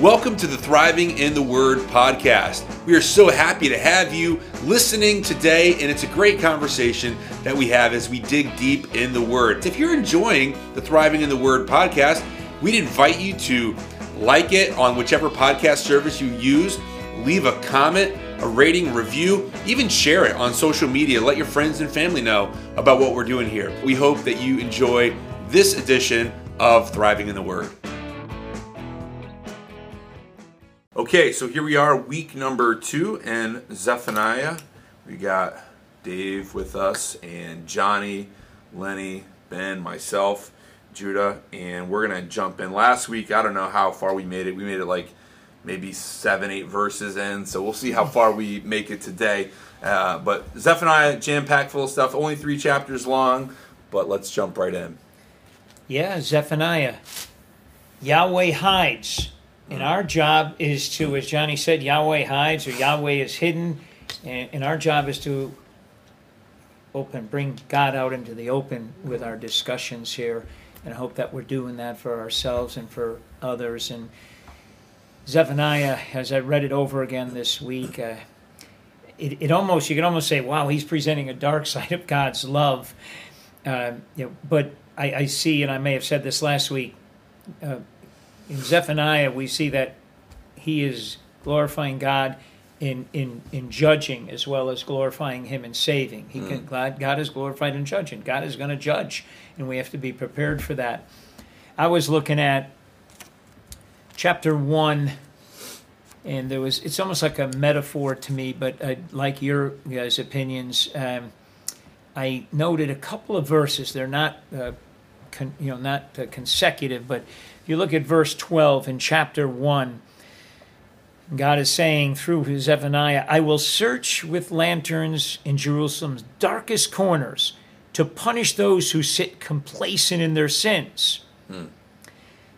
Welcome to the Thriving in the Word podcast. We are so happy to have you listening today, and it's a great conversation that we have as we dig deep in the Word. If you're enjoying the Thriving in the Word podcast, we'd invite you to like it on whichever podcast service you use, leave a comment, a rating, review, even share it on social media. Let your friends and family know about what we're doing here. We hope that you enjoy this edition of Thriving in the Word. Okay, so here we are, week number two, and Zephaniah. We got Dave with us, and Johnny, Lenny, Ben, myself, Judah, and we're gonna jump in. Last week, I don't know how far we made it. We made it like maybe seven, eight verses in, so we'll see how far we make it today. Uh, but Zephaniah, jam packed full of stuff, only three chapters long, but let's jump right in. Yeah, Zephaniah. Yahweh hides. And our job is to, as Johnny said, Yahweh hides or Yahweh is hidden. And, and our job is to open, bring God out into the open with our discussions here. And I hope that we're doing that for ourselves and for others. And Zephaniah, as I read it over again this week, uh, it, it almost, you can almost say, wow, he's presenting a dark side of God's love. Uh, you know, but I, I see, and I may have said this last week, uh, in Zephaniah, we see that he is glorifying God in, in, in judging as well as glorifying him in saving. He can, God, God is glorified in judging. God is going to judge, and we have to be prepared for that. I was looking at chapter 1 and there was it's almost like a metaphor to me but I like your guys opinions um, i noted a couple of verses they're not uh, con, you know not uh, consecutive but you look at verse 12 in chapter 1 god is saying through his zephaniah i will search with lanterns in jerusalem's darkest corners to punish those who sit complacent in their sins hmm.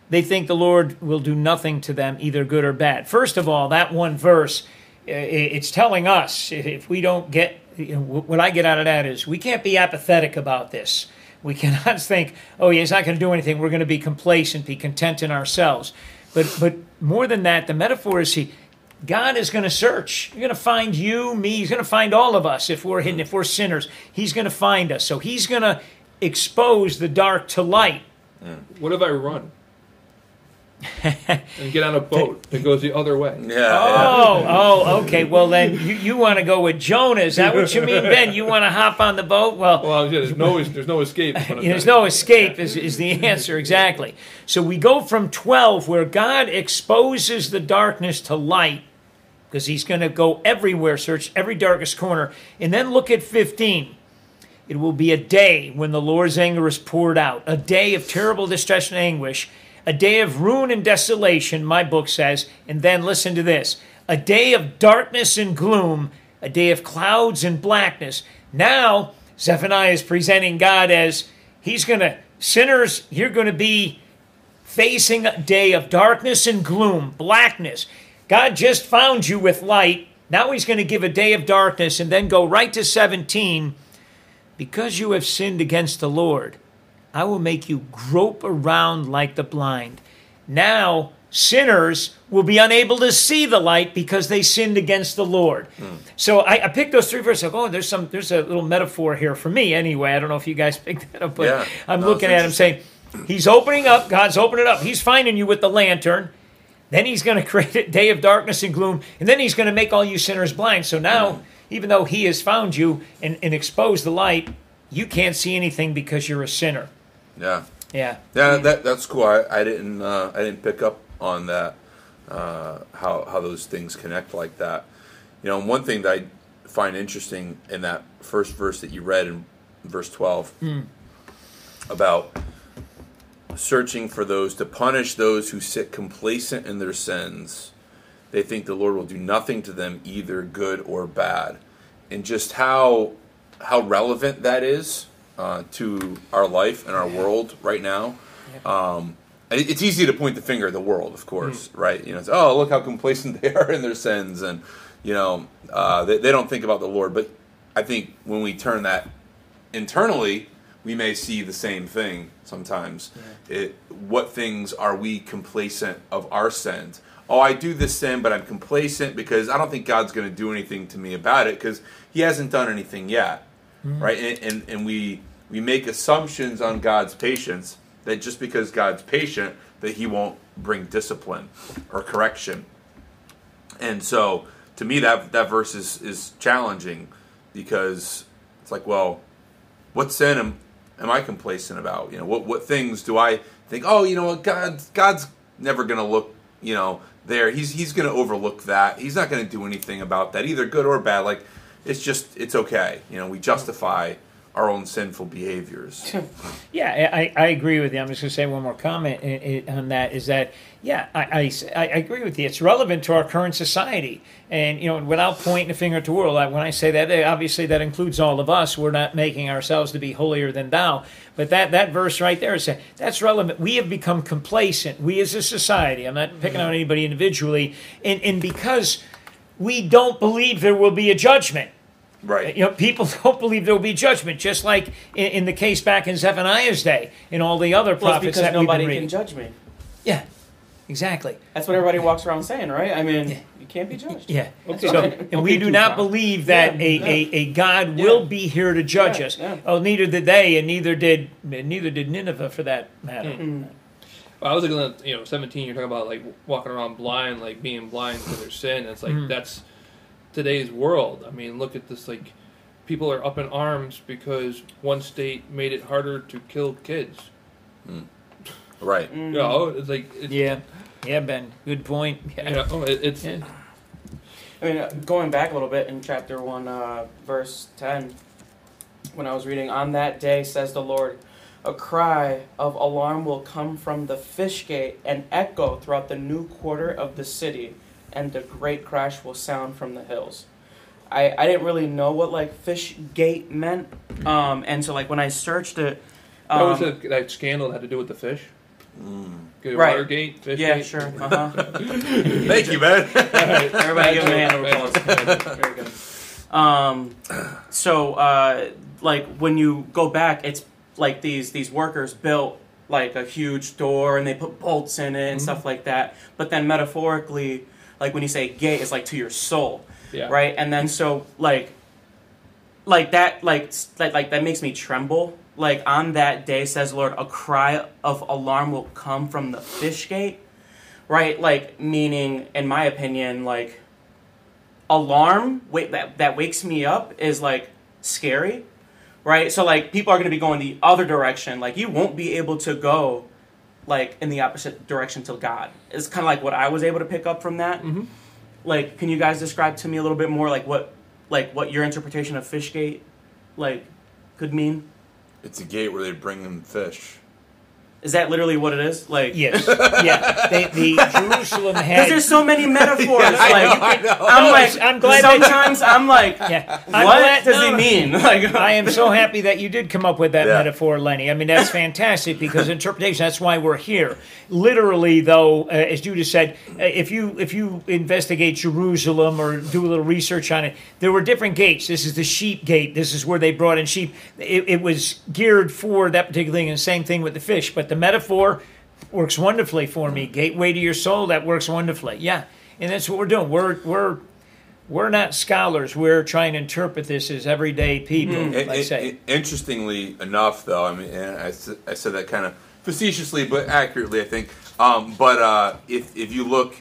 they think the Lord will do nothing to them, either good or bad. First of all, that one verse, it's telling us if we don't get, what I get out of that is we can't be apathetic about this. We cannot think, oh, yeah, he's not going to do anything. We're going to be complacent, be content in ourselves. But, but more than that, the metaphor is he, God is going to search. He's going to find you, me. He's going to find all of us if we're hidden, if we're sinners. He's going to find us. So he's going to expose the dark to light. What have I run and get on a boat that goes the other way? Yeah. Oh, oh, okay. Well, then you, you want to go with Jonah. Is that what you mean, Ben? You want to hop on the boat? Well, Well, there's no there's no escape. is what I'm there's no escape, is, is the answer, exactly. So we go from 12, where God exposes the darkness to light, because he's going to go everywhere, search every darkest corner. And then look at 15. It will be a day when the Lord's anger is poured out, a day of terrible distress and anguish, a day of ruin and desolation, my book says. And then listen to this a day of darkness and gloom, a day of clouds and blackness. Now, Zephaniah is presenting God as he's going to, sinners, you're going to be facing a day of darkness and gloom, blackness. God just found you with light. Now he's going to give a day of darkness and then go right to 17. Because you have sinned against the Lord, I will make you grope around like the blind. Now, sinners will be unable to see the light because they sinned against the Lord. Hmm. So I, I picked those three verses. Like, oh, there's some, there's a little metaphor here for me anyway. I don't know if you guys picked that up, but Yeah. I'm No, looking at him saying, He's opening up. God's opening up. He's finding you with the lantern. Then he's going to create a day of darkness and gloom, and then he's going to make all you sinners blind. So now, hmm. even though he has found you and, and exposed the light, you can't see anything because you're a sinner. Yeah. Yeah. Yeah, that that's cool. I, I didn't uh, I didn't pick up on that uh, how how those things connect like that. You know, and one thing that I find interesting in that first verse that you read in verse twelve about searching for those to punish those who sit complacent in their sins. They think the Lord will do nothing to them, either good or bad, and just how how relevant that is uh, to our life and our world right now. Um, it's easy to point the finger at the world, of course, right? You know, it's, oh, look how complacent they are in their sins, and you know, uh, they, they don't think about the Lord. But I think when we turn that internally, we may see the same thing sometimes. It, what things are we complacent of our sins? Oh, I do this sin, but I'm complacent because I don't think God's going to do anything to me about it because He hasn't done anything yet, Mm-hmm. right? And, and and we we make assumptions on God's patience that just because God's patient that He won't bring discipline or correction. And so, to me, that that verse is is challenging because it's like, well, what sin am, am I complacent about? You know, what what things do I think? Oh, you know what, God God's never going to look, you know, there. He's he's going to overlook that. He's not going to do anything about that, either good or bad. Like it's just it's okay. You know, we justify our own sinful behaviors. Yeah, I, I agree with you. I'm just going to say one more comment on that is that, yeah, I, I, I agree with you. It's relevant to our current society. And, you know, without pointing a finger at the world, when I say that, eh, obviously that includes all of us. We're not making ourselves to be holier than thou. But that, that verse right there is that's relevant. We have become complacent, we as a society. I'm not picking on anybody individually. And, and because we don't believe there will be a judgment. Right. You know, people don't believe there will be judgment, just like in, in the case back in Zephaniah's day and all the other Well, prophets because that we've nobody been can judge me. Yeah, exactly. That's what everybody walks around saying, right? I mean, you can't be judged. Yeah. Okay. So, and we do not believe that Yeah, a, a, a God Yeah. will be here to judge Yeah, us. yeah. Oh, neither did they, and neither did neither did Nineveh for that matter. Mm. Well, I was looking at you know 17. You're talking about like walking around blind, like being blind to their sin. It's like Mm. that's today's world. I mean, look at this. Like people are up in arms because one state made it harder to kill kids. Right. Mm. You know, it's like it's, Yeah, yeah, Ben. Good point. Yeah. you know, it, it's Yeah. I mean, uh, going back a little bit in chapter 1, uh, verse 10, when I was reading, On that day, says the Lord, a cry of alarm will come from the fish gate and echo throughout the new quarter of the city, and a great crash will sound from the hills. I, I didn't really know what like fish gate meant, um, and so like when I searched it, that was um, a, that scandal that had to do with the fish. Mm. Good Right. Watergate. Fish yeah, gate. sure, uh huh. Thank you, man. Everybody give him a hand of applause. Very good. Um, so, uh, like when you go back, it's like these these workers built like a huge door and they put bolts in it and stuff like that. But then metaphorically, like when you say gate, it's like to your soul, Yeah. right? And then so like like that like like like that makes me tremble. Like on that day, says Lord, a cry of alarm will come from the fish gate right? Like meaning, in my opinion, like alarm wait that that wakes me up is like scary, right? So like people are going to be going the other direction. Like you won't be able to go like in the opposite direction to God. It's kind of like what I was able to pick up from that. Mhm. Like, can you guys describe to me a little bit more like what like what your interpretation of Fishgate like could mean? It's a gate where they bring in fish. Is that literally what it is? Like, Yes. Yeah. They, the Jerusalem because there's so many metaphors. I like, know, I know. I'm No, like, I'm glad that- sometimes I'm like, yeah. I'm what glad- does no, he mean? Like, I am so happy that you did come up with that Yeah. metaphor, Lenny. I mean, that's fantastic because interpretation. That's why we're here. Literally, though, uh, as Judah said, uh, if you if you investigate Jerusalem or do a little research on it, there were different gates. This is the sheep gate. This is where they brought in sheep. It, it was geared for that particular thing, and same thing with the fish. But the metaphor works wonderfully for me. Gateway to your soul. That works wonderfully. Yeah, and that's what we're doing. We're we're we're not scholars. We're trying to interpret this as everyday people. In- I in- say. in- interestingly enough, though, I mean, and I said that kind of facetiously, but accurately, I think. Um, but uh, if if you look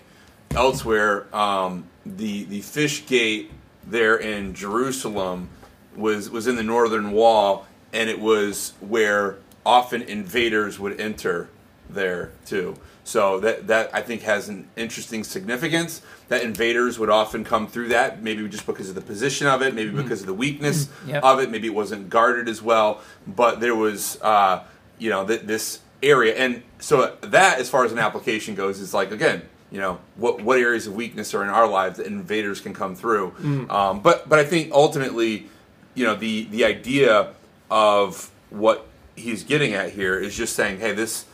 elsewhere, um, the the fish gate there in Jerusalem was was in the northern wall, and it was where often invaders would enter there too. So that that I think has an interesting significance. That invaders would often come through that, maybe just because of the position of it, maybe because of the weakness Yep. of it, maybe it wasn't guarded as well. But there was, uh, you know, th- this area, and so that, as far as an application goes, is like again, you know, what what areas of weakness are in our lives that invaders can come through. Um, but but I think ultimately, you know, the the idea of what he's getting at here is just saying, hey, this.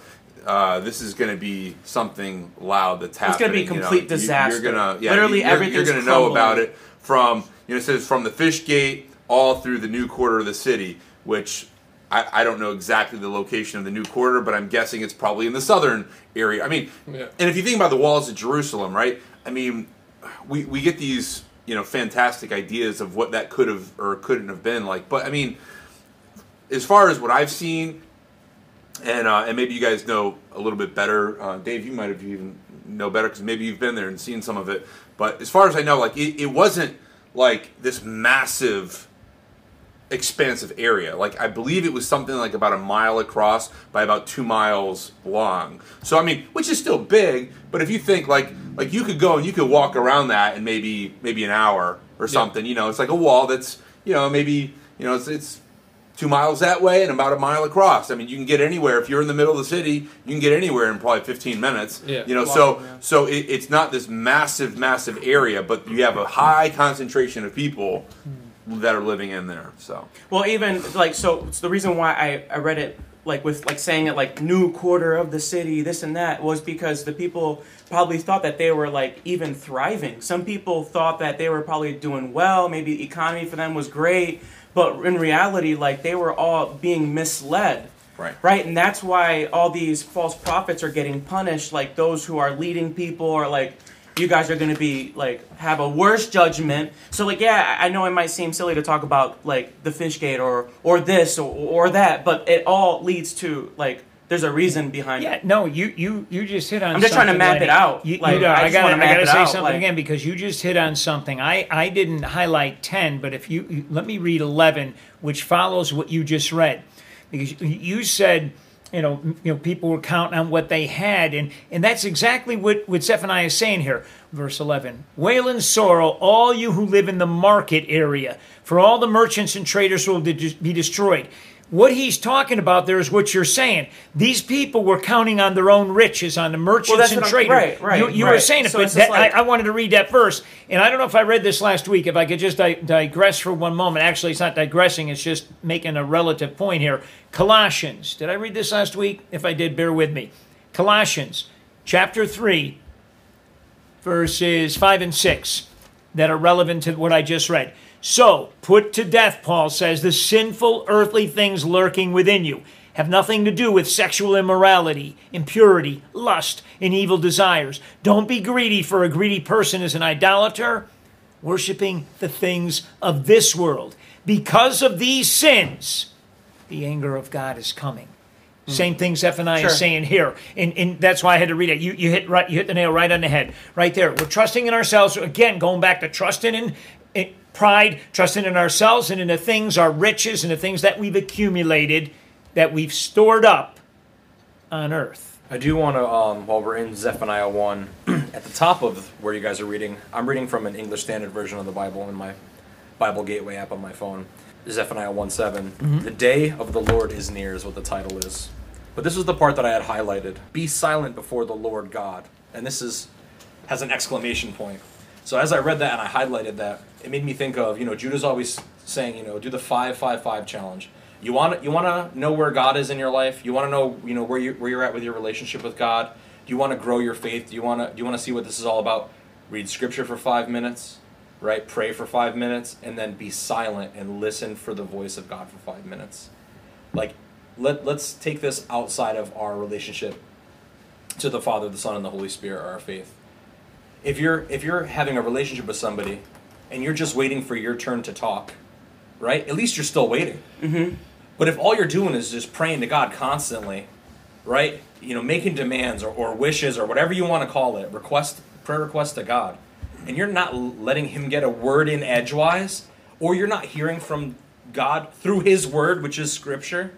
Uh, this is going to be something loud that's happening. It's gonna be you know. complete You- disaster. You're gonna, yeah, Literally you're, you're everything's going to know about it from you know it says from the fish gate all through the new quarter of the city which I, I don't know exactly the location of the new quarter, but I'm guessing it's probably in the southern area. I mean, Yeah. and if you think about the walls of Jerusalem, right? I mean, we we get these you know fantastic ideas of what that could have or couldn't have been like, but I mean, as far as what I've seen, and uh, and maybe you guys know a little bit better. Uh, Dave, you might have even know better because maybe you've been there and seen some of it. But as far as I know, like it, it wasn't like this massive expansive area. Like I believe it was something like about a mile across by about two miles long. So I mean, which is still big, but if you think like like you could go and you could walk around that in maybe maybe an hour or something. You know, it's like a wall that's you know maybe you know it's it's two miles that way and about a mile across. I mean, you can get anywhere if you're in the middle of the city. You can get anywhere in probably 15 minutes. Yeah. You know, Wow, so yeah. so it, it's not this massive, massive area, but you have a high concentration of people hmm. that are living in there. So Well, even like so, it's the reason why I, I read it like with like saying it like new quarter of the city, this and that was because the people probably thought that they were like even thriving. Some people thought that they were probably doing well, maybe the economy for them was great, but in reality, like they were all being misled. Right. Right, and that's why all these false prophets are getting punished. Like those who are leading people are like, you guys are going to be like have a worse judgment. So like, yeah, I I know it might seem silly to talk about like the fish gate or or this or, or that, but it all leads to like there's a reason behind Yeah, it. no, you you you just hit on. Something. I'm just trying to map Lenny. it out. You, you Like, know, I I, gotta, I gotta say out, something like- again because you just hit on something. I I didn't highlight ten, but if you, you let me read eleven, which follows what you just read, because you- you said. You know, you know, people were counting on what they had, and, and that's exactly what, what Zephaniah is saying here. Verse 11 Wail in sorrow, all you who live in the market area, for all the merchants and traders will be destroyed. What he's talking about there is what you're saying. These people were counting on their own riches, on the merchants that's and traders. right, right, you you were saying it, So but that, like- I, I wanted to read that verse, and I don't know if I read this last week. If I could just di- digress for one moment. Actually, it's not digressing; it's just making a relative point here. Colossians. Did I read this last week? If I did, bear with me. Colossians, chapter three, verses 5 and 6 that are relevant to what I just read. So, put to death, Paul says, the sinful earthly things lurking within you. Have nothing to do with sexual immorality, impurity, lust, and evil desires. Don't be greedy, for a greedy person is an idolater, worshiping the things of this world. Because of these sins, the anger of God is coming. Same thing Zephaniah Sure. is saying here, and, and that's why I had to read it. You, you hit right, you hit the nail right on the head, right there. We're trusting in ourselves again, going back to trusting in, in pride, trusting in ourselves and in the things, our riches, and the things that we've accumulated, that we've stored up on earth. I do want to, um, while we're in Zephaniah 1, at the top of where you guys are reading, I'm reading from an English Standard Version of the Bible in my Bible Gateway app on my phone. Zephaniah 1 7. The day of the Lord is near, is what the title is. But this was the part that I had highlighted. Be silent before the Lord God. And this is has an exclamation point. So as I read that and I highlighted that, it made me think of, you know, Judah's always saying, you know, do the 555 challenge. You want you want to know where God is in your life? You want to know, you know, where you where you're at with your relationship with God? Do you want to grow your faith? Do you want to do you want to see what this is all about? Read scripture for 5 minutes, right? Pray for 5 minutes and then be silent and listen for the voice of God for 5 minutes. Like let let's take this outside of our relationship to the Father, the Son, and the Holy Spirit, or our faith. If you're if you're having a relationship with somebody and you're just waiting for your turn to talk, right? At least you're still waiting. Mm-hmm. But if all you're doing is just praying to God constantly, right? You know, making demands or, or wishes or whatever you want to call it, request prayer requests to God, and you're not letting Him get a word in edgewise, or you're not hearing from God through His Word, which is Scripture,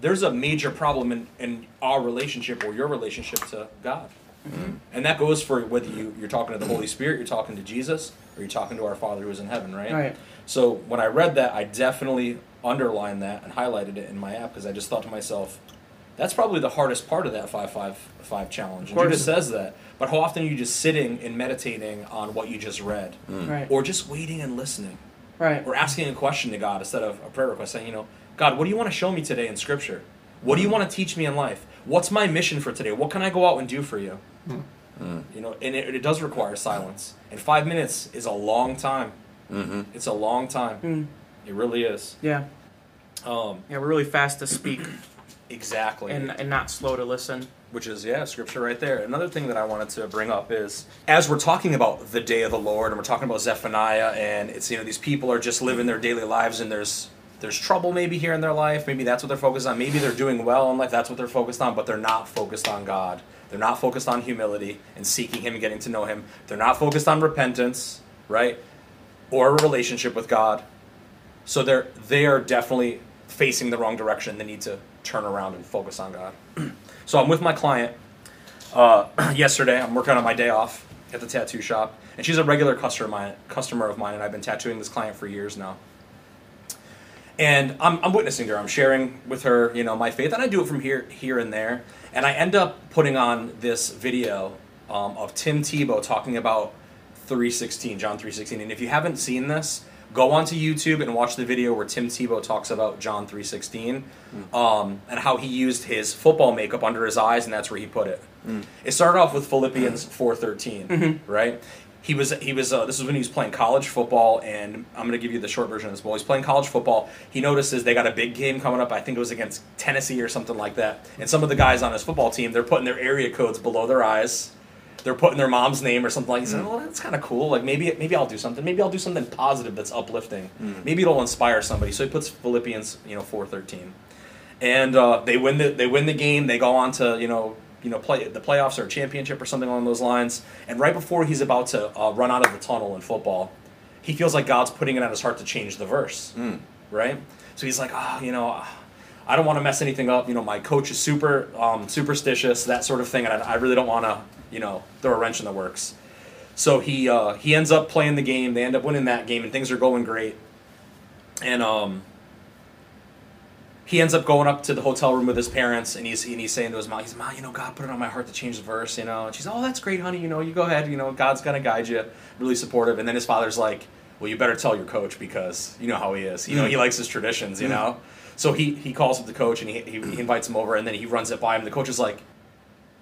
there's a major problem in, in our relationship or your relationship to God. Mm-hmm. And that goes for whether you, you're talking to the Holy Spirit, you're talking to Jesus, or you're talking to our Father who is in heaven, right? Right. So when I read that, I definitely underlined that and highlighted it in my app because I just thought to myself, that's probably the hardest part of that 555 challenge. And. Judah says that. But how often are you just sitting and meditating on what you just read? Mm. Right. Or just waiting and listening? right. Or asking a question to God instead of a prayer request, saying, you know, God, what do you want to show me today in Scripture? What do you want to teach me in life? What's my mission for today? What can I go out and do for you? You know, and it, it does require silence. And five minutes is a long time. Mm-hmm. It's a long time. Mm. It really is. Yeah. Um, Yeah, we're really fast to speak exactly. and, and not slow to listen. which is yeah scripture right there another thing that i wanted to bring up is as we're talking about the day of the lord and we're talking about zephaniah and it's you know these people are just living their daily lives and there's there's trouble maybe here in their life maybe that's what they're focused on maybe they're doing well in life that's what they're focused on but they're not focused on god they're not focused on humility and seeking him and getting to know him they're not focused on repentance right or a relationship with god so they're they are definitely facing the wrong direction they need to turn around and focus on god so I'm with my client uh, yesterday. I'm working on my day off at the tattoo shop, and she's a regular customer of mine. Customer of mine, and I've been tattooing this client for years now. And I'm, I'm witnessing her. I'm sharing with her, you know, my faith, and I do it from here, here and there. And I end up putting on this video um, of Tim Tebow talking about 316, John 316. And if you haven't seen this, go onto YouTube and watch the video where Tim Tebow talks about John 316 um, and how he used his football makeup under his eyes, and that's where he put it. It started off with Philippians 4:13, right? He was he was uh, this is when he was playing college football, and I'm going to give you the short version of this. While he's playing college football, he notices they got a big game coming up. I think it was against Tennessee or something like that. And some of the guys on his football team, they're putting their area codes below their eyes they're putting their mom's name or something like that. He said, "Oh, that's kind of cool. Like maybe maybe I'll do something. Maybe I'll do something positive that's uplifting. Maybe it'll inspire somebody." So he puts Philippians, you know, four thirteen, and uh, they win the they win the game. They go on to you know you know play the playoffs or a championship or something along those lines. And right before he's about to uh, run out of the tunnel in football, he feels like God's putting it on his heart to change the verse, right? So he's like, ah, you know. I don't want to mess anything up. You know, my coach is super um, superstitious, that sort of thing, and I, I really don't want to, you know, throw a wrench in the works. So he uh, he ends up playing the game. They end up winning that game, and things are going great. And um, he ends up going up to the hotel room with his parents, and he's and he's saying to his mom, he's mom, you know, God put it on my heart to change the verse, you know. And she's, oh, that's great, honey. You know, you go ahead. You know, God's gonna guide you. Really supportive. And then his father's like, well, you better tell your coach because you know how he is. You know, he mm. likes his traditions. You mm. know. So he he calls up the coach and he, he he invites him over, and then he runs it by him. The coach is like.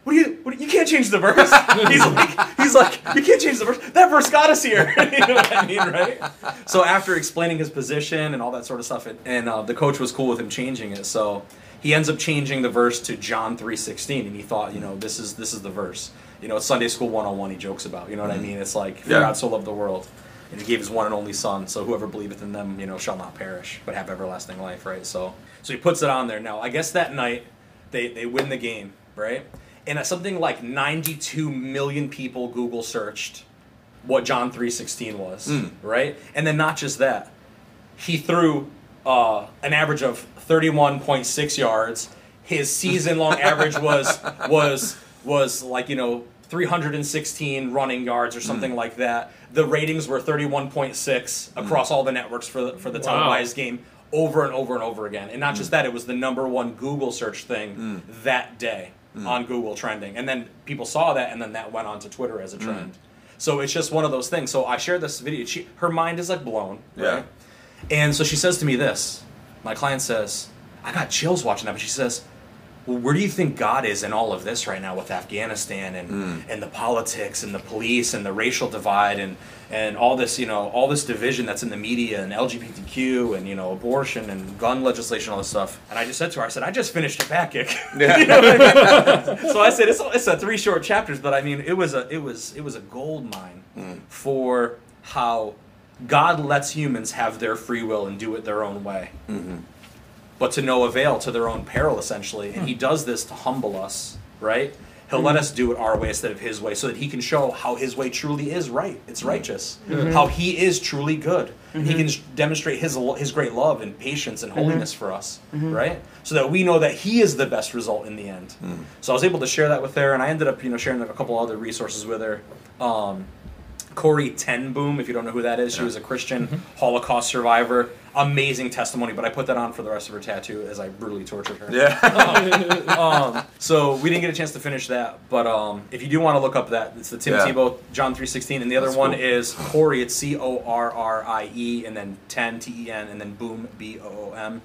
What do you? What, you can't change the verse. he's like, he's like, you can't change the verse. That verse got us here. you know what I mean, right? So after explaining his position and all that sort of stuff, and, and uh, the coach was cool with him changing it. So he ends up changing the verse to John three sixteen, and he thought, you know, this is this is the verse. You know, it's Sunday School one on one. He jokes about. You know what I mean? It's like, Yeah. God so loved the world, and He gave His one and only Son, so whoever believeth in them, you know, shall not perish, but have everlasting life. Right? So, so he puts it on there. Now, I guess that night they they win the game, right? And something like ninety two million people Google searched what John three sixteen was, hmm. right? And then not just that, he threw uh, an average of 31.6 yards. His season long average was was was like you know 316 running yards or hmm. something like that. The ratings were 31.6 across hmm. all the networks for the, for the Wow. televised game over and over and over again. And not just that, it was the number one Google search thing that day Hmm. on Google trending. And then people saw that, and then that went on to Twitter as a hmm. trend. So it's just one of those things. So I shared this video. She, her mind is like blown. Yeah. Right? And so she says to me this. My client says, I got chills watching that, but she says, well, where do you think God is in all of this right now with Afghanistan and, hmm. and the politics and the police and the racial divide and, and all this, you know, all this division that's in the media and LGBTQ and, you know, abortion and gun legislation, all this stuff. And I just said to her, I said, I just finished a. Yeah. You know I mean? so I said, it's, it's a three short chapters, but I mean, it was a, it was, it was a gold mine hmm. for how God lets humans have their free will and do it their own way mm-hmm. But to no avail to their own peril essentially. And he hmm. does this to humble us right? He'll let hmm. us do it our way instead of his way so that he can show how his way truly is right. It's hmm. righteous. How he is truly good. He can demonstrate his his great love and patience and holiness for us right? So that we know that he is the best result in the end. So i was able to share that with her and i ended up you know sharing a couple other resources with her. Um, Corrie ten Boom, if you don't know who that is, she was a Christian mm-hmm. Holocaust survivor. Amazing testimony, but I put that on for the rest of her tattoo as I brutally tortured her. Yeah. Um, so we didn't get a chance to finish that, but um, if you do want to look up that, it's the Tim Yeah. Tebow John three sixteen, and the other That's one cool. is Corrie. It's C O R R I E, and then ten T E N, and then Boom B O O M.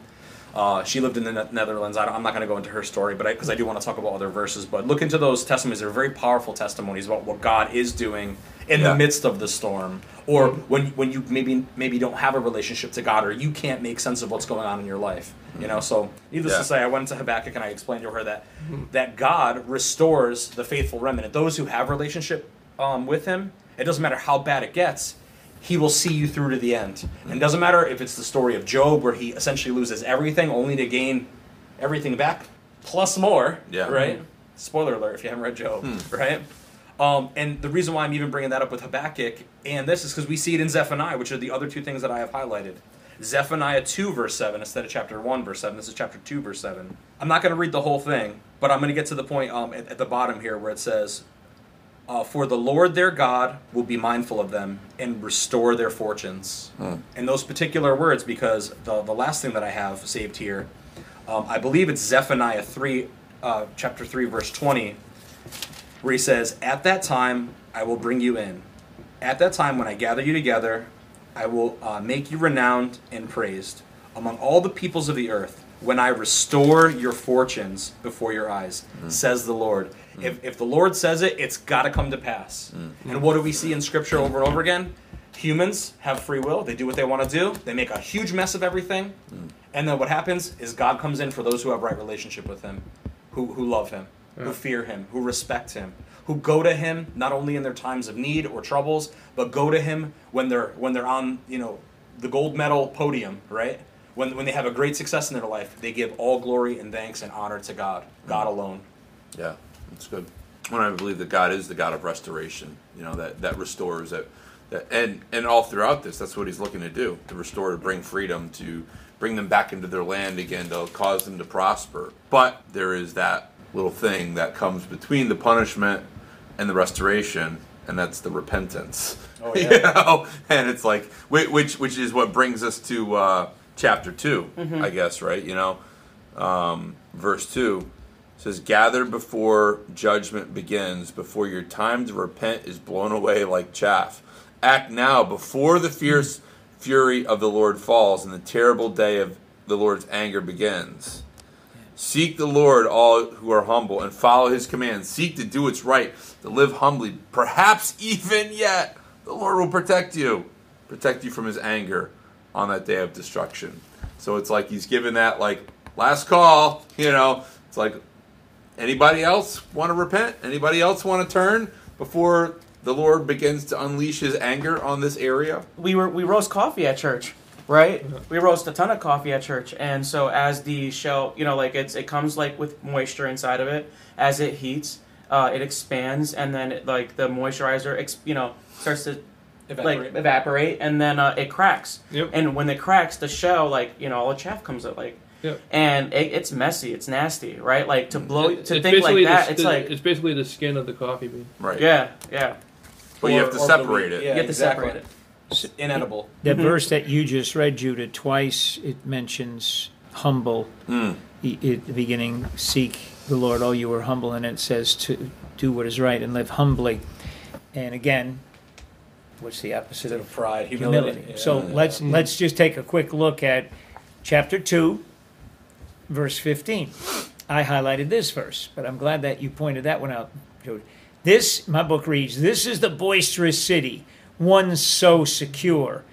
Uh, she lived in the Netherlands. I don't, I'm not going to go into her story, but because I, do want to talk about other verses. But look into those testimonies; they're very powerful testimonies about what God is doing in Yeah. the midst of the storm, or when when you maybe maybe don't have a relationship to God, or you can't make sense of what's going on in your life. You know, so needless Yeah. to say, I went to Habakkuk and I explained to her that hmm. that God restores the faithful remnant, those who have relationship um, with Him. It doesn't matter how bad it gets. He will see you through to the end. And it doesn't matter if it's the story of Job, where he essentially loses everything only to gain everything back plus more. Yeah. Right. Mm-hmm. Spoiler alert if you haven't read Job. Hmm. Right. Um, and the reason why I'm even bringing that up with Habakkuk and this is because we see it in Zephaniah, which are the other two things that I have highlighted. Zephaniah 2, verse 7, instead of chapter 1, verse 7. This is chapter 2, verse 7. I'm not going to read the whole thing, but I'm going to get to the point um, at, at the bottom here where it says, uh, For the Lord their God will be mindful of them and restore their fortunes. And those particular words, because the, the last thing that I have saved here, um, I believe it's Zephaniah 3, uh, chapter 3, verse 20, where he says, At that time I will bring you in. At that time when I gather you together, I will uh, make you renowned and praised among all the peoples of the earth when I restore your fortunes before your eyes, mm. says the Lord. Mm. If, if the Lord says it, it's got to come to pass. Mm. And what do we see in Scripture over and over again? Humans have free will. They do what they want to do. They make a huge mess of everything. And then what happens is God comes in for those who have right relationship with Him, who, who love Him, who fear Him, who respect Him, who go to Him not only in their times of need or troubles, but go to Him when they're when they're on you know the gold medal podium, right? When when they have a great success in their life, they give all glory and thanks and honor to God, God mm-hmm. alone. Yeah, that's good. When I believe that God is the God of restoration, you know that that restores that, that and and all throughout this, that's what He's looking to do to restore, to bring freedom, to bring them back into their land again, to cause them to prosper. But there is that little thing that comes between the punishment and the restoration, and that's the repentance. Oh, you yeah. know, and it's like which which is what brings us to uh, chapter 2 I guess, right? You know, um, verse two says, "Gather before judgment begins, before your time to repent is blown away like chaff. Act now before the fierce fury of the Lord falls and the terrible day of the Lord's anger begins." Seek the Lord, all who are humble, and follow his commands. Seek to do what's right, to live humbly. Perhaps even yet, the Lord will protect you, protect you from his anger on that day of destruction. So it's like he's given that, like, last call, you know. It's like, anybody else want to repent? Anybody else want to turn before the Lord begins to unleash his anger on this area? we were we roast coffee at church right we roast a ton of coffee at church and so as the shell you know like it's it comes like with moisture inside of it as it heats uh, it expands and then it, like the moisturizer ex- you know starts to like evaporate and then uh, it cracks Yep. and when it cracks the shell like you know all the chaff comes out like Yep. and it, it's messy it's nasty right like to blow It- to it's think like basically that the, it's the- like it's basically the skin of the coffee bean. Right. yeah yeah But you have to separate it. Yeah, you have to exactly. separate it Inedible. That Mhm. verse that you just read, Judah, twice it mentions humble. I- At the beginning, seek the Lord, all you are humble, and it says to do what is right and live humbly. And again, what's the opposite of pride, humility. humility? Yeah. So let's let's just take a quick look at chapter two, verse fifteen. I highlighted this verse, but I'm glad that you pointed that one out, Jude. This, my book reads, This is the boisterous city, one so secure.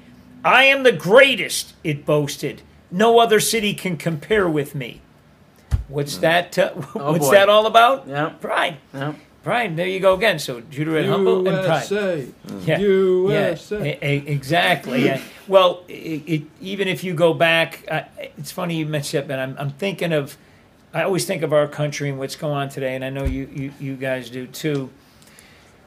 I am the greatest, it boasted. No other city can compare with me. What's that? Uh, Oh, what's boy. that all about? yeah Pride. yeah Pride. There you go again. So Judah read humble and pride. USA. Yeah. USA. Yeah, e- e- exactly. yeah. Well, it, it, even if you go back, uh, it's funny you mentioned that, but I'm, I'm thinking of, I always think of our country and what's going on today, and I know you, you, you guys do too,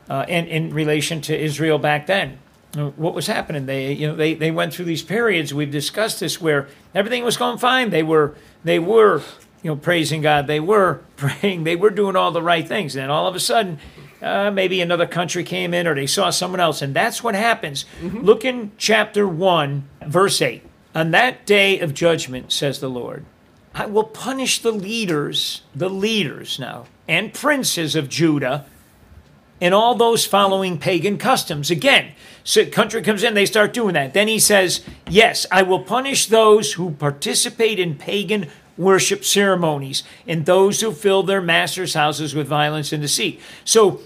uh, and in relation to Israel back then. Uh, What was happening? They, you know, they, they went through these periods. We've discussed this where everything was going fine. They were, they were, you know, praising God. They were praying. They were doing all the right things. And all of a sudden, uh, maybe another country came in or they saw someone else. And that's what happens. Look in chapter 1, verse 8. On that day of judgment, says the Lord, I will punish the leaders, the leaders now, and princes of Judah and all those following pagan customs. Again, so country comes in, they start doing that. Then he says, Yes, I will punish those who participate in pagan worship ceremonies and those who fill their masters' houses with violence and deceit. So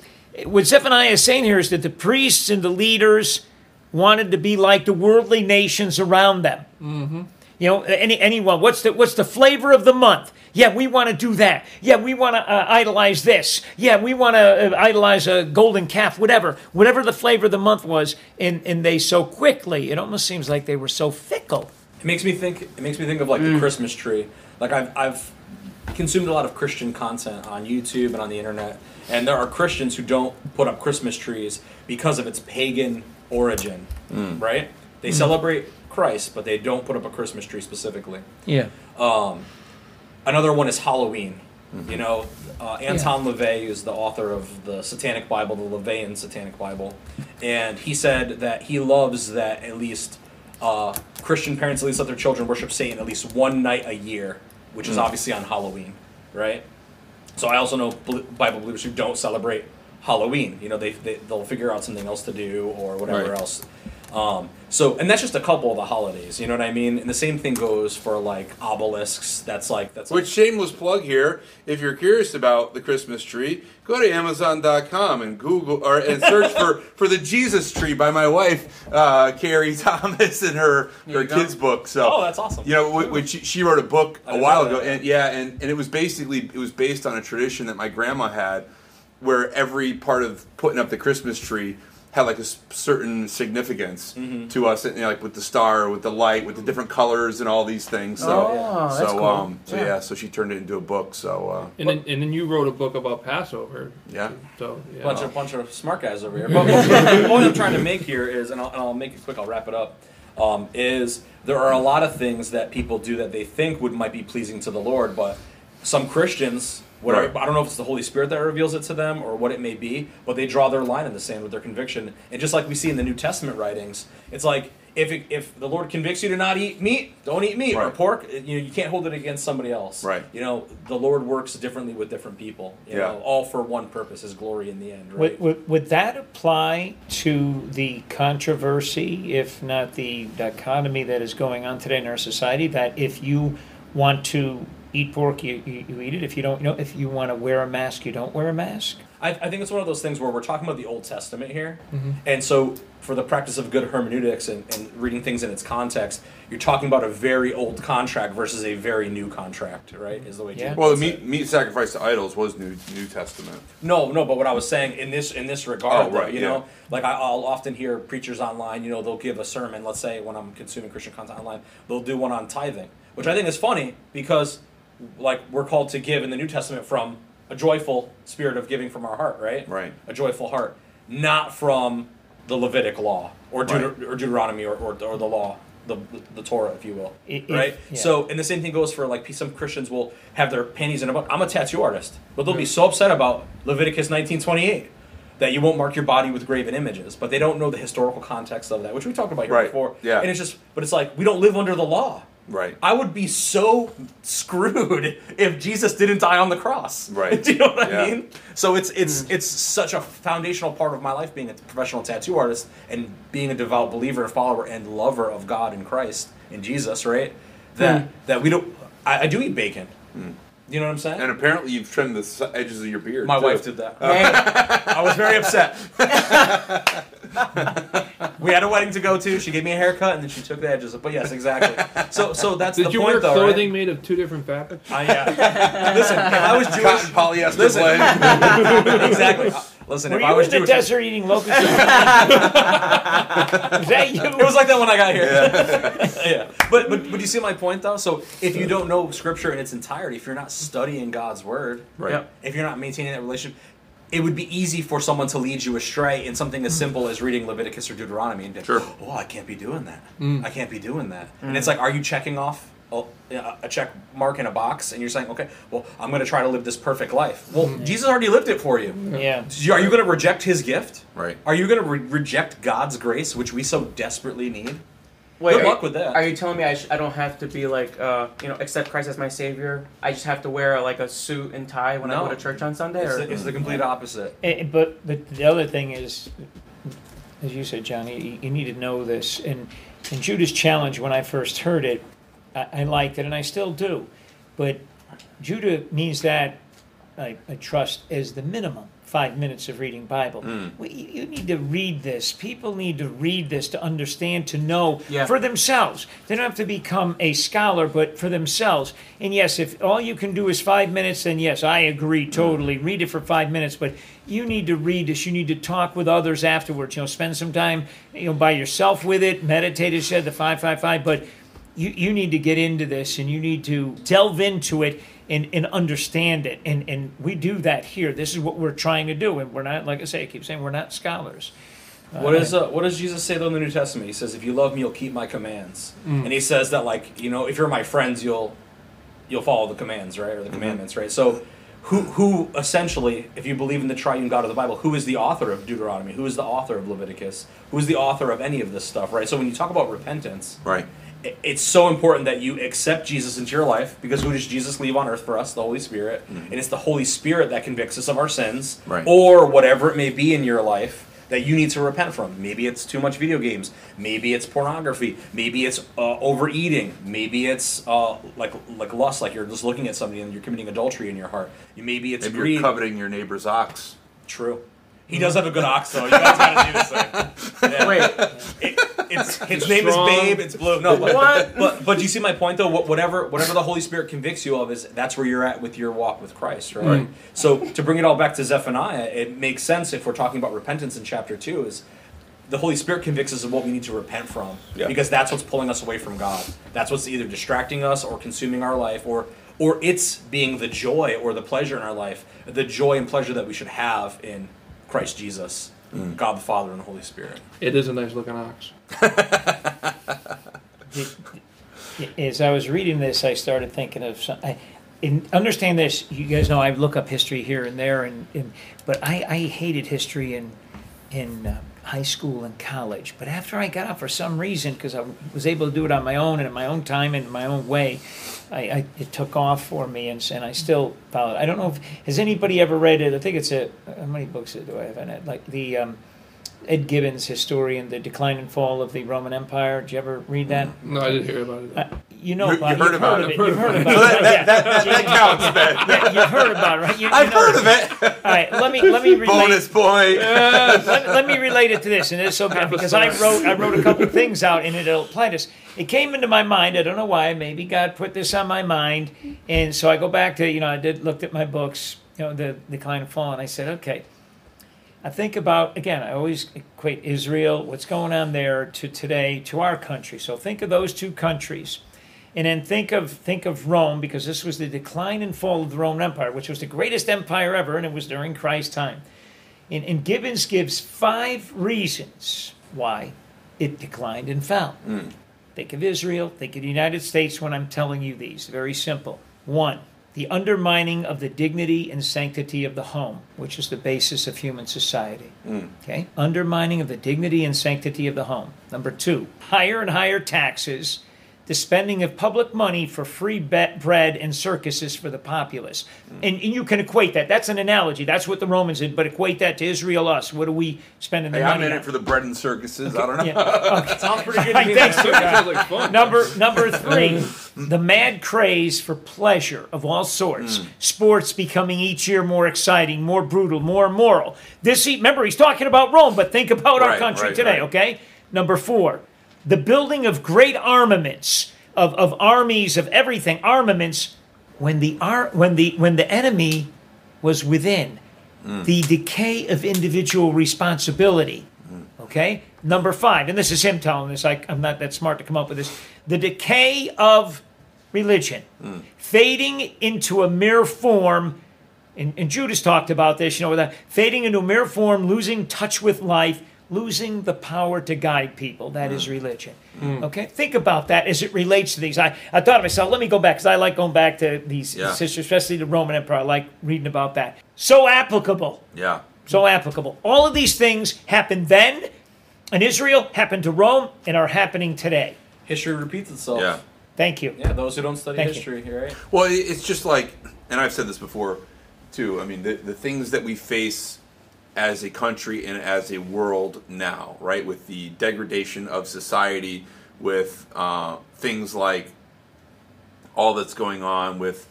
what Zephaniah is saying here is that the priests and the leaders wanted to be like the worldly nations around them. Mm-hmm. You know, any anyone. What's the what's the flavor of the month? Yeah, we want to do that. Yeah, we want to uh, idolize this. Yeah, we want to uh, idolize a golden calf. Whatever, whatever the flavor of the month was, and and they so quickly. It almost seems like they were so fickle. It makes me think. It makes me think of like the Christmas tree. Like I've I've consumed a lot of Christian content on YouTube and on the internet, and there are Christians who don't put up Christmas trees because of its pagan origin. Right? They celebrate Christ, but they don't put up a Christmas tree specifically. Yeah. Another one is Halloween. You know, uh, Anton LaVey is the author of the Satanic Bible, the LaVeyan Satanic Bible, and he said that he loves that at least uh, Christian parents at least let their children worship Satan at least one night a year, which is obviously on Halloween, right? So I also know Bible believers who don't celebrate Halloween. You know, they, they they'll figure out something else to do or whatever Right. else. Um, so, and that's just a couple of the holidays. You know what I mean? And the same thing goes for like obelisks. That's like that's Which shameless plug here. If you're curious about the Christmas tree, go to Amazon.com and Google or and search for, for the Jesus tree by my wife, uh, Carrie Thomas, and her her kids book. So Oh, that's awesome. You know, wh- which she, she wrote a book a while ago, and yeah, and, and it was basically it was based on a tradition that my grandma had, where every part of putting up the Christmas tree had like a certain significance Mm-hmm. to us, you know, like with the star, with the light, with the different colors and all these things. So, Oh, that's so, cool. um, so Yeah. yeah. so she turned it into a book. So, uh, And then, and then you wrote a book about Passover. yeah. So yeah. bunch of bunch of smart guys over here. But the point I'm trying to make here is, and I'll, and I'll make it quick. I'll wrap it up. Um, is there are a lot of things that people do that they think would might be pleasing to the Lord, but some Christians, whatever, Right. I don't know if it's the Holy Spirit that reveals it to them or what it may be, but they draw their line in the sand with their conviction. And just like we see in the New Testament writings, it's like if it, if the Lord convicts you to not eat meat, don't eat meat or pork. You know, you can't hold it against somebody else. Right. You know, the Lord works differently with different people. You Yeah. know, all for one purpose, His glory in the end. Right. Would, would, would that apply to the controversy, if not the dichotomy that is going on today in our society? That if you want to eat pork, you, you, you eat it. If you don't, you know, if you want to wear a mask, you don't wear a mask. I, I think it's one of those things where we're talking about the Old Testament here, Mm-hmm. and so for the practice of good hermeneutics and, and reading things in its context, you're talking about a very old contract versus a very new contract, right? Is the way. Yeah. James Well, the meat, meat sacrifice to idols was New New Testament. No, no, but what I was saying in this in this regard, Oh, right, you yeah. know, like I, I'll often hear preachers online, you know, they'll give a sermon. Let's say when I'm consuming Christian content online, they'll do one on tithing, which I think is funny because, like, we're called to give in the New Testament from a joyful spirit of giving from our heart, right? Right. A joyful heart, not from the Levitic law or, Deut- Right. or Deuteronomy or, or, or the law. The, the Torah, if you will, if- right? yeah. So, and the same thing goes for like some Christians will have their panties in a book. I'm a tattoo artist, but they'll be so upset about Leviticus 19:28 that you won't mark your body with graven images, but they don't know the historical context of that, which we talked about here Right, before. yeah. And it's just, but it's like we don't live under the law. Right. I would be so screwed if Jesus didn't die on the cross. Right. Do you know what Yeah. I mean? So it's it's mm. it's such a foundational part of my life being a professional tattoo artist and being a devout believer and follower and lover of God and Christ and Jesus, right? That hmm. that we don't. I, I do eat bacon. Hmm. You know what I'm saying? And apparently, you've trimmed the edges of your beard. my too. wife did that. Hey, I was very upset. we had a wedding to go to. She gave me a haircut and then she took the edges. But yes, exactly. So so that's Did the you point, wear though, clothing right? made of two different fabrics? I, yeah. Listen, if I was Jewish, Cotton polyester Listen. blend. exactly. Listen, Were if I was in the desert eating locusts? Is that you? it was like that when I got here. Yeah. But, but but you see my point though. So if you don't know Scripture in its entirety, if you're not studying God's Word, Right. Yep. if you're not maintaining that relationship, it would be easy for someone to lead you astray in something as simple as reading Leviticus or Deuteronomy and Sure. oh, I can't be doing that. Mm. I can't be doing that. Mm. And it's like, are you checking off a, a check mark in a box and you're saying, okay, well, I'm going to try to live this perfect life. Well, Jesus already lived it for you. Yeah. Are you going to reject his gift? Right. Are you going to re- reject God's grace, which we so desperately need? wait, Good are- luck with that. Are you telling me I, sh- I don't have to be like, uh, you know, accept Christ as my savior? I just have to wear like a suit and tie when I go to church on Sunday? It's Or? the, it's the complete opposite. Eh, But but the other thing is, as you said, Johnny, you, you need to know this. And and Judah's challenge, when I first heard it, I, I liked it, and I still do. But Judah means that I, I trust as the minimum five minutes of reading Bible. Hmm. We, you need to read this. People need to read this to understand, to know Yeah. for themselves. They don't have to become a scholar, but for themselves. And yes, if all you can do is five minutes, then yes, I agree hmm. totally. Read it for five minutes, but you need to read this. You need to talk with others afterwards. You know, spend some time, you know, by yourself with it. Meditate, as said, the five, five, five. But you, you need to get into this and you need to delve into it and, and understand it. And, and we do that here. This is what we're trying to do. And we're not, like I say, I keep saying, we're not scholars. What is uh, what does Jesus say though in the New Testament? He says, "If you love me, you'll keep my commands." Mm. And he says that like you know, if you're my friends, you'll you'll follow the commands, right, or the commandments, right? So, who who essentially, if you believe in the triune God of the Bible, who is the author of Deuteronomy? Who is the author of Leviticus? Who is the author of any of this stuff, right? So when you talk about repentance, Right. It's so important that you accept Jesus into your life because who does Jesus leave on earth for us? The Holy Spirit. And it's the Holy Spirit that convicts us of our sins Right. or whatever it may be in your life that you need to repent from. Maybe it's too much video games. Maybe it's pornography. Maybe it's uh, overeating. Maybe it's uh, like like lust, like you're just looking at somebody and you're committing adultery in your heart. Maybe it's Maybe greed. you're coveting your neighbor's ox. True. He does have a good ox, though. You guys gotta see this thing. Yeah. Wait, It, it's his name strong. is Babe. It's blue. No, but, What? But but do you see my point though? Whatever whatever the Holy Spirit convicts you of is that's where you're at with your walk with Christ, right? Right. So to bring it all back to Zephaniah, it makes sense if we're talking about repentance in chapter two. Is the Holy Spirit convicts us of what we need to repent from Yeah. because that's what's pulling us away from God. That's what's either distracting us or consuming our life or or it's being the joy or the pleasure in our life, the joy and pleasure that we should have in Christ Jesus, God the Father and the Holy Spirit. It is a nice looking ox. As I was reading this, I started thinking of some. I, in, understand this, you guys know I look up history here and there, and, and but I, I hated history in in uh, high school and college. But after I got out, for some reason, because I was able to do it on my own and in my own time and in my own way, I, I it took off for me, and, and I still follow it. I don't know if has anybody ever read it. I think it's a how many books do I have in it? Like the um, Ed Gibbons historian, The Decline and Fall of the Roman Empire. Did you ever read that? No, I didn't hear about it. Uh, you know, about, you heard you've about heard it. You've heard about it. that, that, that, that counts, man. Yeah, you've heard about it, right? You, you I've know heard of it. All right, let me let me relate. Bonus point. Let, let me relate it to this, and it's so good because I wrote I wrote a couple of things out, and it'll apply this. It came into my mind. I don't know why. Maybe God put this on my mind, and so I go back to you know I did looked at my books, you know the Decline and Fall, and I said okay. I think about again. I always equate Israel, what's going on there, to today, to our country. So think of those two countries, and then think of think of Rome because this was the decline and fall of the Roman Empire, which was the greatest empire ever, and it was during Christ's time. And, and Gibbons gives five reasons why it declined and fell. Hmm. Think of Israel, think of the United States when I'm telling you these. Very simple. One, the undermining of the dignity and sanctity of the home, which is the basis of human society. Hmm. Okay? Undermining of the dignity and sanctity of the home. Number two, higher and higher taxes, the spending of public money for free be- bread and circuses for the populace. Hmm. And, and you can equate that. That's an analogy. That's what the Romans did, but equate that to Israel, us. What are we spending the Hey, I'm in on? it for the bread and circuses. I don't know. Yeah. Okay. Sounds pretty good All to me. right, thanks, man. sir. That sounds like fun. Number number three, the mad craze for pleasure of all sorts. Hmm. Sports becoming each year more exciting, more brutal, more immoral. This remember he's talking about Rome, but think about our country right, today. right. Okay. Number four, the building of great armaments of, of armies of everything armaments when the ar- when the when the enemy was within. Hmm. The decay of individual responsibility. Hmm. Okay? Number five, and this is him telling this, I, I'm not that smart to come up with this. The decay of religion, hmm. fading into a mere form, and, and Judah's talked about this, you know, that fading into a mere form, losing touch with life, losing the power to guide people. That is mm. religion. Mm. Okay? Think about that as it relates to these. I, I thought to myself, let me go back, because I like going back to these Yeah. sisters, especially the Roman Empire. I like reading about that. So applicable Yeah. so applicable. All of these things happened then in Israel, happened to Rome, and are happening today. History repeats itself. Yeah. Thank you. Yeah, those who don't study Thank you. history, right? Well, it's just like, and I've said this before too. I mean, the, the things that we face as a country and as a world now, right? With the degradation of society, with uh, things like all that's going on with,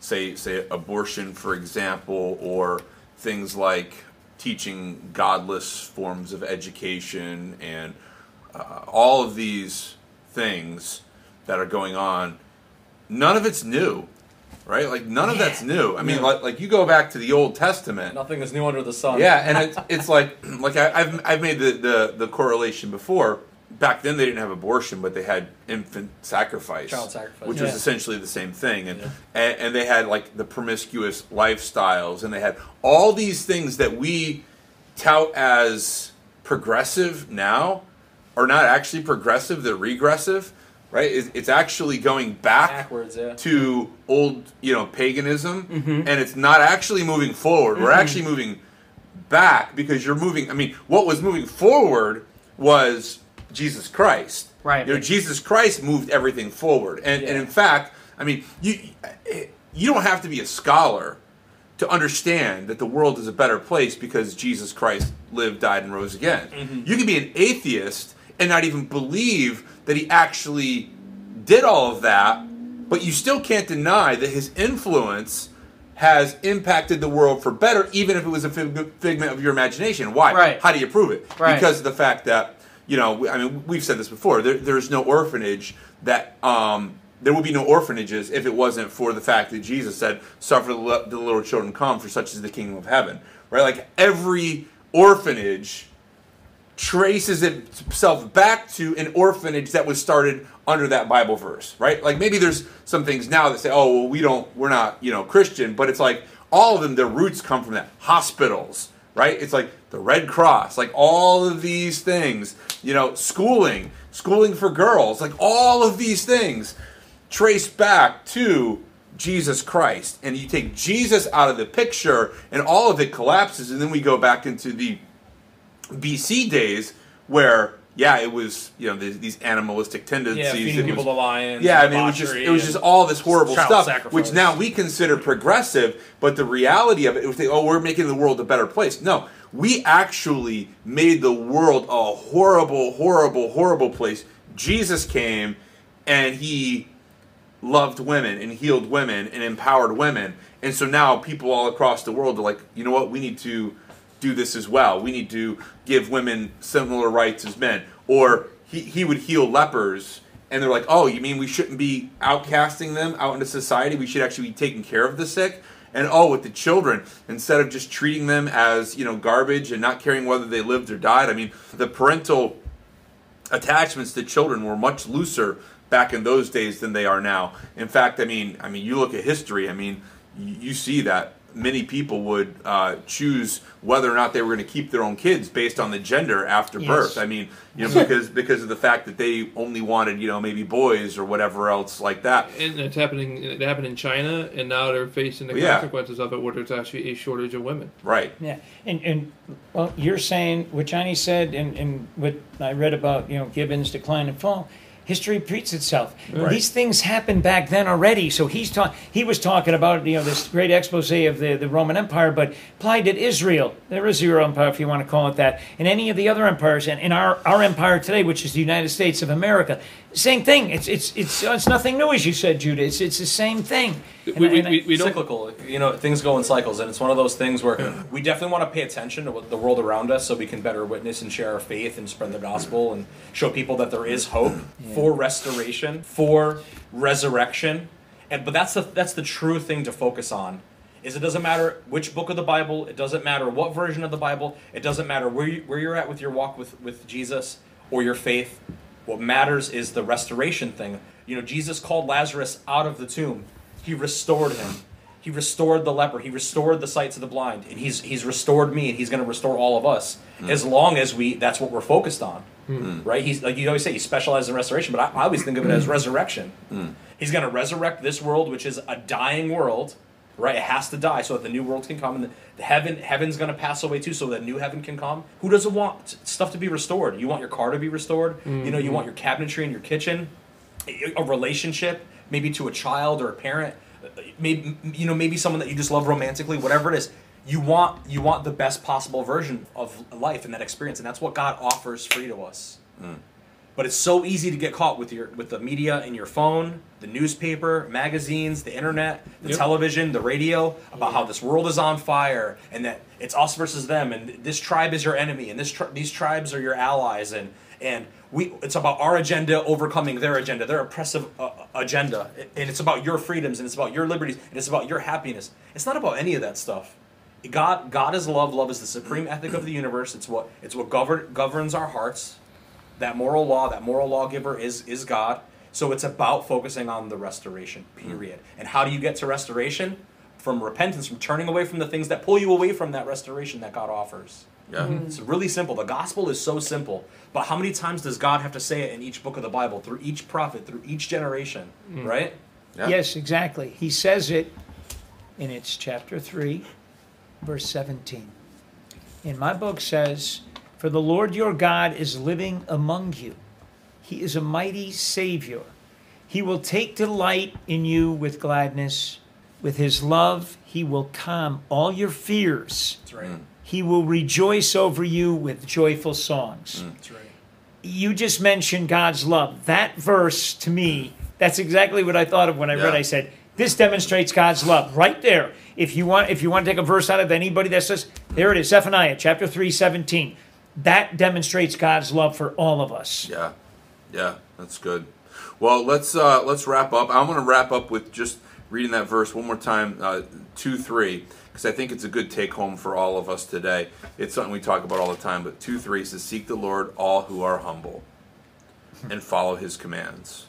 say, say abortion, for example, or things like teaching godless forms of education and uh, all of these things that are going on, none of it's new, right? Like none of that's new. I mean, like, like you go back to the Old Testament. Nothing is new under the sun. Yeah, and it's, it's like like I, I've I've made the, the the correlation before. Back then, they didn't have abortion, but they had infant sacrifice, Child sacrifice. which Yeah. was essentially the same thing. And, Yeah. and and they had like the promiscuous lifestyles, and they had all these things that we tout as progressive now are not actually progressive; they're regressive, right? It's, it's actually going back Backwards, yeah. to old, you know, paganism, mm-hmm. and it's not actually moving forward. We're mm-hmm. actually moving back because you're moving. I mean, what was moving forward was Jesus Christ. Right. You know, Jesus Christ moved everything forward, and and in fact, I mean, you you don't have to be a scholar to understand that the world is a better place because Jesus Christ lived, died, and rose again. Mm-hmm. You can be an atheist and not even believe that he actually did all of that, but you still can't deny that his influence has impacted the world for better, even if it was a fig- figment of your imagination. Why? Right. How do you prove it? Right. Because of the fact that you know, I mean, we've said this before. There, there's no orphanage that um, there would be no orphanages if it wasn't for the fact that Jesus said, "Suffer the little children come, for such is the kingdom of heaven." Right? Like every orphanage traces itself back to an orphanage that was started under that Bible verse, right? Like maybe there's some things now that say, "Oh, well, we don't, we're not, you know, Christian," but it's like all of them, their roots come from that. Hospitals, right? It's like the Red Cross, like all of these things, you know, schooling, schooling for girls, like all of these things trace back to Jesus Christ. And you take Jesus out of the picture, and all of it collapses, and then we go back into the BC days where yeah, it was you know these, these animalistic tendencies. Yeah, feeding It people was- to lions. yeah, I mean, it was just it was just all this horrible stuff, sacrifice. which now we consider progressive. But the reality of it, it was oh, we're making the world a better place. No, we actually made the world a horrible, horrible, horrible place. Jesus came, and he loved women and healed women and empowered women. And so now people all across the world are like, you know what, we need to do this as well. We need to give women similar rights as men. Or he, he would heal lepers and they're like, oh, you mean we shouldn't be outcasting them out into society? We should actually be taking care of the sick? And oh, with the children, instead of just treating them as, you know, garbage and not caring whether they lived or died, I mean, the parental attachments to children were much looser back in those days than they are now. In fact, I mean, I mean, you look at history. I mean, you, you see that many people would uh, choose whether or not they were going to keep their own kids based on the gender after Yes. birth. I mean, you know, because because of the fact that they only wanted, you know, maybe boys or whatever else like that. And it's happening. It happened in China, and now they're facing the Yeah. consequences of it, where there's actually a shortage of women. Right. Yeah, and and well, you're saying what Johnny said, and, and what I read about, you know, Gibbons' decline and fall. History repeats itself. Right. These things happened back then already. So he's ta- he was talking about you know this great expose of the, the Roman Empire, but applied to Israel. There is Israel Empire, if you want to call it that, and any of the other empires, and in our our empire today, which is the United States of America, same thing. It's it's it's it's nothing new, as you said, Judah. It's it's the same thing. We, And- we, I- we, we don't. cyclical. You know, things go in cycles, and it's one of those things where we definitely want to pay attention to what the world around us, so we can better witness and share our faith and spread the gospel and show people that there is hope for restoration, for resurrection. And but that's the that's the true thing to focus on. Is it doesn't matter which book of the Bible, it doesn't matter what version of the Bible, it doesn't matter where you, where you're at with your walk with with Jesus or your faith. What matters is the restoration thing. You know, Jesus called Lazarus out of the tomb. He restored him. He restored the leper. He restored the sight to the blind. And he's he's restored me and he's going to restore all of us hmm. as long as we that's what we're focused on. Hmm. Right? He's like you always say he specializes in restoration, but I, I always think of it as hmm. resurrection. He's going to resurrect this world which is a dying world. Right, it has to die so that the new world can come, and the, the heaven heaven's going to pass away too, so that new heaven can come. Who doesn't want stuff to be restored? You want your car to be restored. You know, you mm-hmm. want your cabinetry in your kitchen a relationship, maybe to a child or a parent, uh, maybe you know maybe someone that you just love romantically, whatever it is. You want you want the best possible version of life and that experience, and that's what God offers free to us. Mm. But it's so easy to get caught with your with the media and your phone, the newspaper, magazines, the internet, the Yep. television, the radio about how this world is on fire and that it's us versus them and this tribe is your enemy and this tri- these tribes are your allies and and we it's about our agenda overcoming their agenda, their oppressive uh, agenda, and it's about your freedoms and it's about your liberties and it's about your happiness. It's not about any of that stuff. God God is love. Love is the supreme ethic of the universe. It's what it's what govern, governs our hearts. That moral law, that moral lawgiver is is God. So it's about focusing on the restoration. Hmm. Period. And how do you get to restoration? From repentance, from turning away from the things that pull you away from that restoration that God offers. Yeah. Hmm. It's really simple. The gospel is so simple. But how many times does God have to say it in each book of the Bible, through each prophet, through each generation? Hmm. Right? Yeah. Yes, exactly. He says it in its chapter 3, verse 17. In my book says, For the Lord your God is living among you. He is a mighty Savior. He will take delight in you with gladness. With his love, he will calm all your fears. That's right. Mm. He will rejoice over you with joyful songs. Mm. That's right. You just mentioned God's love. That verse to me, that's exactly what I thought of when I read. I said, "This demonstrates God's love right there." If you want, if you want to take a verse out of anybody that says, "There it is," Zephaniah chapter three, seventeen. That demonstrates God's love for all of us. Yeah, yeah, that's good. Well, let's uh, let's wrap up. I'm going to wrap up with just reading that verse one more time, uh, two three, because I think it's a good take home for all of us today. It's something we talk about all the time. But two three says, "Seek the Lord, all who are humble, and follow His commands."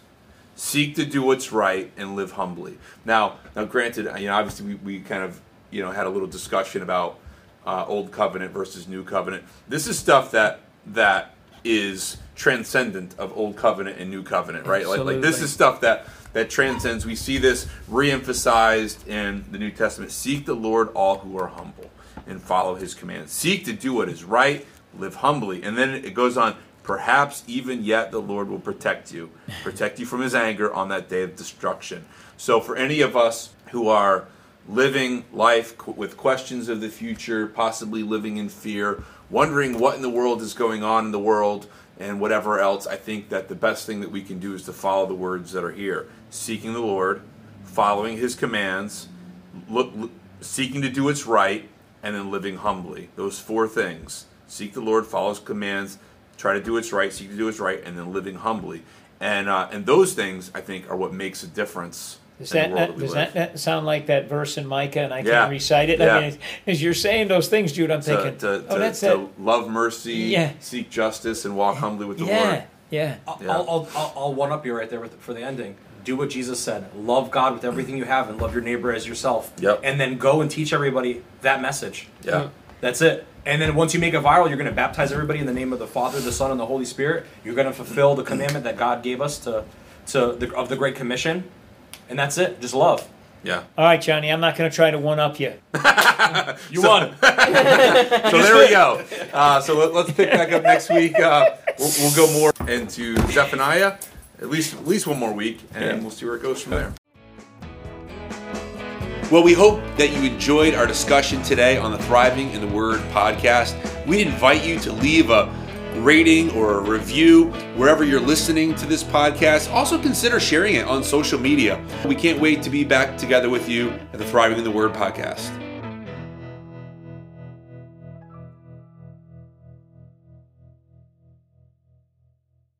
Seek to do what's right and live humbly. Now, now, granted, you know, obviously we, we kind of you know had a little discussion about uh, old covenant versus new covenant. This is stuff that that is transcendent of old covenant and new covenant, right? Like, like this is stuff that that transcends. We see this re-emphasized in the New Testament. Seek the Lord, all who are humble, and follow His commands. Seek to do what is right, live humbly, and then it goes on. Perhaps even yet the Lord will protect you, protect you from His anger on that day of destruction. So, for any of us who are living life with questions of the future, possibly living in fear, wondering what in the world is going on in the world, and whatever else, I think that the best thing that we can do is to follow the words that are here seeking the Lord, following His commands, look, look- seeking to do what's right, and then living humbly. Those four things seek the Lord, follow His commands, try to do what's right, seek to do what's right, and then living humbly. And, uh, and those things, I think, are what makes a difference Does that, the that does that, that sound like that verse in Micah? And I Yeah. can't recite it. Yeah. I mean, as you're saying those things, Jude, I'm to, thinking, to, oh, to- that's to it. love mercy, Yeah. seek justice, and walk humbly with the Yeah, Lord. yeah. I'll, Yeah. I'll, I'll, I'll, I'll one up you right there with, for the ending. Do what Jesus said. Love God with everything you have and love your neighbor as yourself. Yep. And then go and teach everybody that message. Yeah. Mm. That's it. And then once you make it viral, you're going to baptize everybody in the name of the Father, the Son, and the Holy Spirit. You're going to fulfill the commandment that God gave us to, to the, of the Great Commission. And that's it. Just love. Yeah. All right, Johnny, I'm not going to try to one up you. You won. So there we go. Uh, so let, let's pick back up next week. Uh, we'll, we'll go more into Zephaniah, at least at least one more week, and we'll see where it goes from there. Well, we hope that you enjoyed our discussion today on the Thriving in the Word podcast. We'd invite you to leave a rating or a review wherever you're listening to this podcast. Also, consider sharing it on social media. We can't wait to be back together with you at the Thriving in the Word podcast.